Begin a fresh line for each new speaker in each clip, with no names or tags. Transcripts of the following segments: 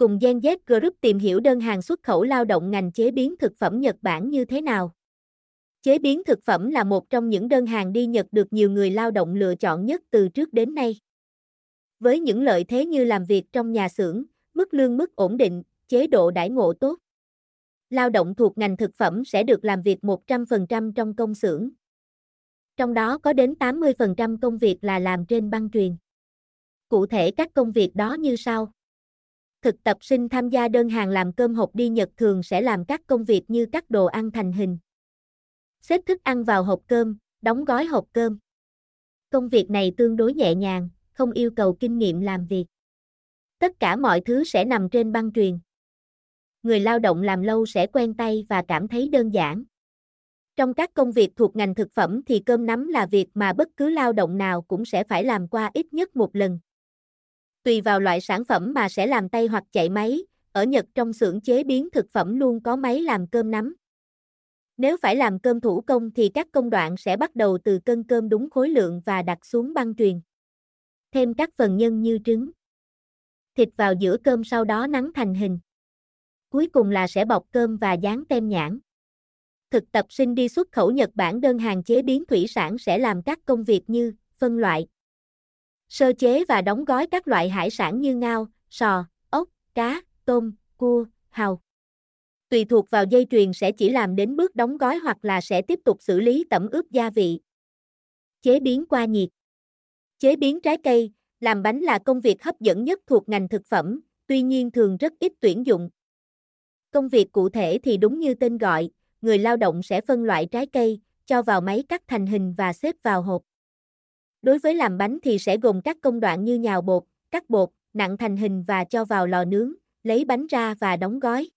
Cùng Gen Z Group tìm hiểu đơn hàng xuất khẩu lao động ngành chế biến thực phẩm Nhật Bản như thế nào. Chế biến thực phẩm là một trong những đơn hàng đi Nhật được nhiều người lao động lựa chọn nhất từ trước đến nay. Với những lợi thế như làm việc trong nhà xưởng, mức lương mức ổn định, chế độ đãi ngộ tốt. Lao động thuộc ngành thực phẩm sẽ được làm việc 100% trong công xưởng. Trong đó có đến 80% công việc là làm trên băng truyền. Cụ thể các công việc đó như sau. Thực tập sinh tham gia đơn hàng làm cơm hộp đi Nhật thường sẽ làm các công việc như cắt đồ ăn thành hình. Xếp thức ăn vào hộp cơm, đóng gói hộp cơm. Công việc này tương đối nhẹ nhàng, không yêu cầu kinh nghiệm làm việc. Tất cả mọi thứ sẽ nằm trên băng truyền. Người lao động làm lâu sẽ quen tay và cảm thấy đơn giản. Trong các công việc thuộc ngành thực phẩm thì cơm nắm là việc mà bất cứ lao động nào cũng sẽ phải làm qua ít nhất một lần. Tùy vào loại sản phẩm mà sẽ làm tay hoặc chạy máy, ở Nhật trong xưởng chế biến thực phẩm luôn có máy làm cơm nắm. Nếu phải làm cơm thủ công thì các công đoạn sẽ bắt đầu từ cân cơm đúng khối lượng và đặt xuống băng truyền. Thêm các phần nhân như trứng, thịt vào giữa cơm sau đó nắng thành hình. Cuối cùng là sẽ bọc cơm và dán tem nhãn. Thực tập sinh đi xuất khẩu Nhật Bản đơn hàng chế biến thủy sản sẽ làm các công việc như phân loại, sơ chế và đóng gói các loại hải sản như ngao, sò, ốc, cá, tôm, cua, hàu. Tùy thuộc vào dây chuyền sẽ chỉ làm đến bước đóng gói hoặc là sẽ tiếp tục xử lý tẩm ướp gia vị. Chế biến qua nhiệt. Chế biến trái cây, làm bánh là công việc hấp dẫn nhất thuộc ngành thực phẩm, tuy nhiên thường rất ít tuyển dụng. Công việc cụ thể thì đúng như tên gọi, người lao động sẽ phân loại trái cây, cho vào máy cắt thành hình và xếp vào hộp. Đối với làm bánh thì sẽ gồm các công đoạn như nhào bột, cắt bột, nặng thành hình và cho vào lò nướng, lấy bánh ra và đóng gói.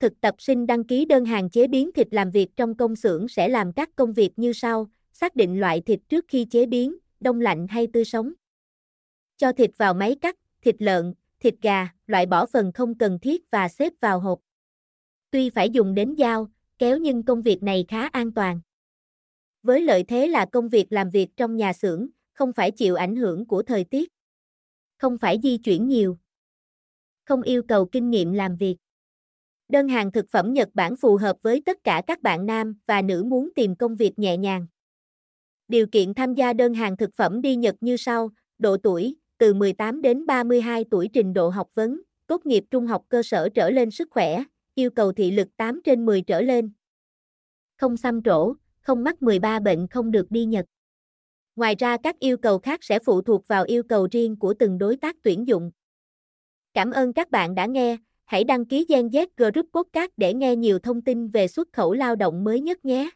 Thực tập sinh đăng ký đơn hàng chế biến thịt làm việc trong công xưởng sẽ làm các công việc như sau, xác định loại thịt trước khi chế biến, đông lạnh hay tươi sống. Cho thịt vào máy cắt, thịt lợn, thịt gà, loại bỏ phần không cần thiết và xếp vào hộp. Tuy phải dùng đến dao, kéo nhưng công việc này khá an toàn. Với lợi thế là công việc làm việc trong nhà xưởng, không phải chịu ảnh hưởng của thời tiết. Không phải di chuyển nhiều. Không yêu cầu kinh nghiệm làm việc. Đơn hàng thực phẩm Nhật Bản phù hợp với tất cả các bạn nam và nữ muốn tìm công việc nhẹ nhàng. Điều kiện tham gia đơn hàng thực phẩm đi Nhật như sau, độ tuổi, từ 18 đến 32 tuổi trình độ học vấn, tốt nghiệp trung học cơ sở trở lên sức khỏe, yêu cầu thị lực 8 trên 10 trở lên. Không xăm trổ, không mắc 13 bệnh không được đi Nhật. Ngoài ra các yêu cầu khác sẽ phụ thuộc vào yêu cầu riêng của từng đối tác tuyển dụng. Cảm ơn các bạn đã nghe, hãy đăng ký Gen Z Group Podcast để nghe nhiều thông tin về xuất khẩu lao động mới nhất nhé.